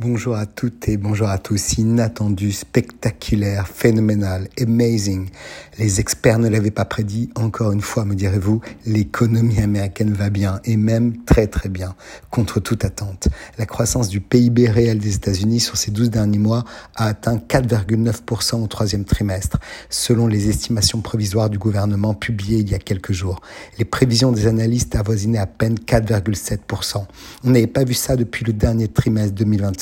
Bonjour à toutes et bonjour à tous. Inattendu, spectaculaire, phénoménal, amazing. Les experts ne l'avaient pas prédit. Encore une fois, me direz-vous, l'économie américaine va bien et même très très bien, contre toute attente. La croissance du PIB réel des États-Unis sur ces 12 derniers mois a atteint 4,9% au troisième trimestre, selon les estimations provisoires du gouvernement publiées il y a quelques jours. Les prévisions des analystes avoisinaient à peine 4,7%. On n'avait pas vu ça depuis le dernier trimestre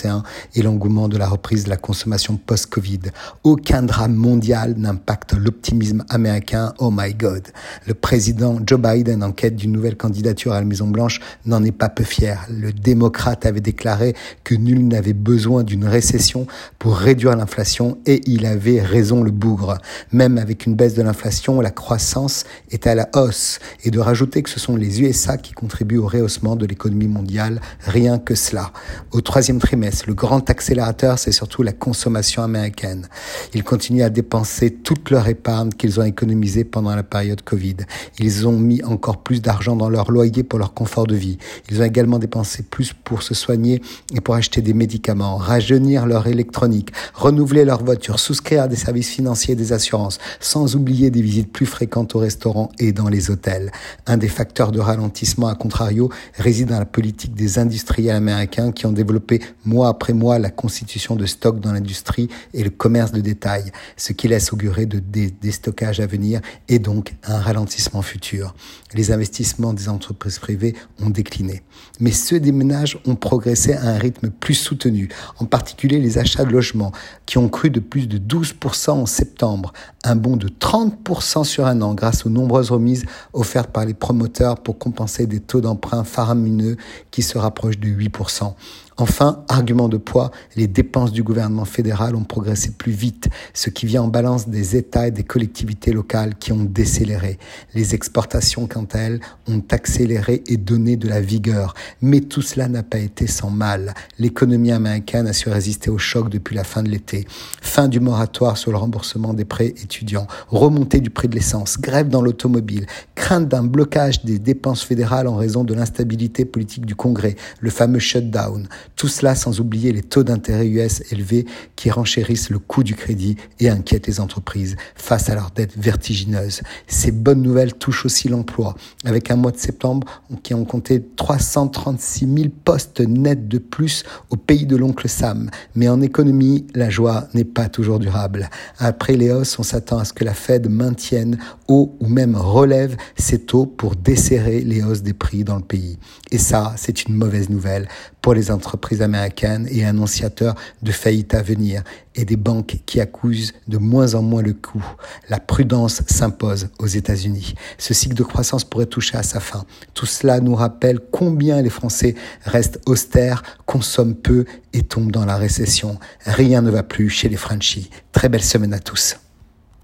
2021 et l'engouement de la reprise de la consommation post-Covid. Aucun drame mondial n'impacte l'optimisme américain. Oh my God. Le président Joe Biden, en quête d'une nouvelle candidature à la Maison-Blanche, n'en est pas peu fier. Le démocrate avait déclaré que nul n'avait besoin d'une récession pour réduire l'inflation et il avait raison le bougre. Même avec une baisse de l'inflation, la croissance est à la hausse et de rajouter que ce sont les USA qui contribuent au rehaussement de l'économie mondiale, rien que cela. Au troisième trimestre, le grand accélérateur, c'est surtout la consommation américaine. Ils continuent à dépenser toute leur épargne qu'ils ont économisée pendant la période Covid. Ils ont mis encore plus d'argent dans leur loyer pour leur confort de vie. Ils ont également dépensé plus pour se soigner et pour acheter des médicaments, rajeunir leur électronique, renouveler leur voiture, souscrire à des services financiers et des assurances, sans oublier des visites plus fréquentes au restaurant et dans les hôtels. Un des facteurs de ralentissement, à contrario, réside dans la politique des industriels américains qui ont développé mois après mois la constitution de stocks dans l'industrie et le commerce de détail, ce qui laisse augurer de déstockage à venir et donc un ralentissement futur. Les investissements des entreprises privées ont décliné. Mais ceux des ménages ont progressé à un rythme plus soutenu, en particulier les achats de logements, qui ont cru de plus de 12% en septembre, un bond de 30% sur un an grâce aux nombreuses remises offertes par les promoteurs pour compenser des taux d'emprunt faramineux qui se rapprochent de 8%. Enfin, argument de poids, les dépenses du gouvernement fédéral ont progressé plus vite, ce qui vient en balance des États et des collectivités locales qui ont décéléré. Les exportations, quant à elles, ont accéléré et donné de la vigueur. Mais tout cela n'a pas été sans mal. L'économie américaine a su résister au choc depuis la fin de l'été. Fin du moratoire sur le remboursement des prêts étudiants, remontée du prix de l'essence, grève dans l'automobile, crainte d'un blocage des dépenses fédérales en raison de l'instabilité politique du Congrès, le fameux shutdown. Tout cela sans oublier les taux d'intérêt US élevés qui renchérissent le coût du crédit et inquiètent les entreprises face à leurs dettes vertigineuses. Ces bonnes nouvelles touchent aussi l'emploi, avec un mois de septembre qui ont compté 336 000 postes nets de plus au pays de l'oncle Sam. Mais en économie, la joie n'est pas toujours durable. Après les hausses, on s'attend à ce que la Fed maintienne haut ou même relève ses taux pour desserrer les hausses des prix dans le pays. Et ça, c'est une mauvaise nouvelle pour les entreprises américaines et annonciateurs de faillite à venir et des banques qui accusent de moins en moins le coût. La prudence s'impose aux États-Unis. Ce cycle de croissance pourrait toucher à sa fin. Tout cela nous rappelle combien les Français restent austères, consomment peu et tombent dans la récession. Rien ne va plus chez les Frenchies. Très belle semaine à tous.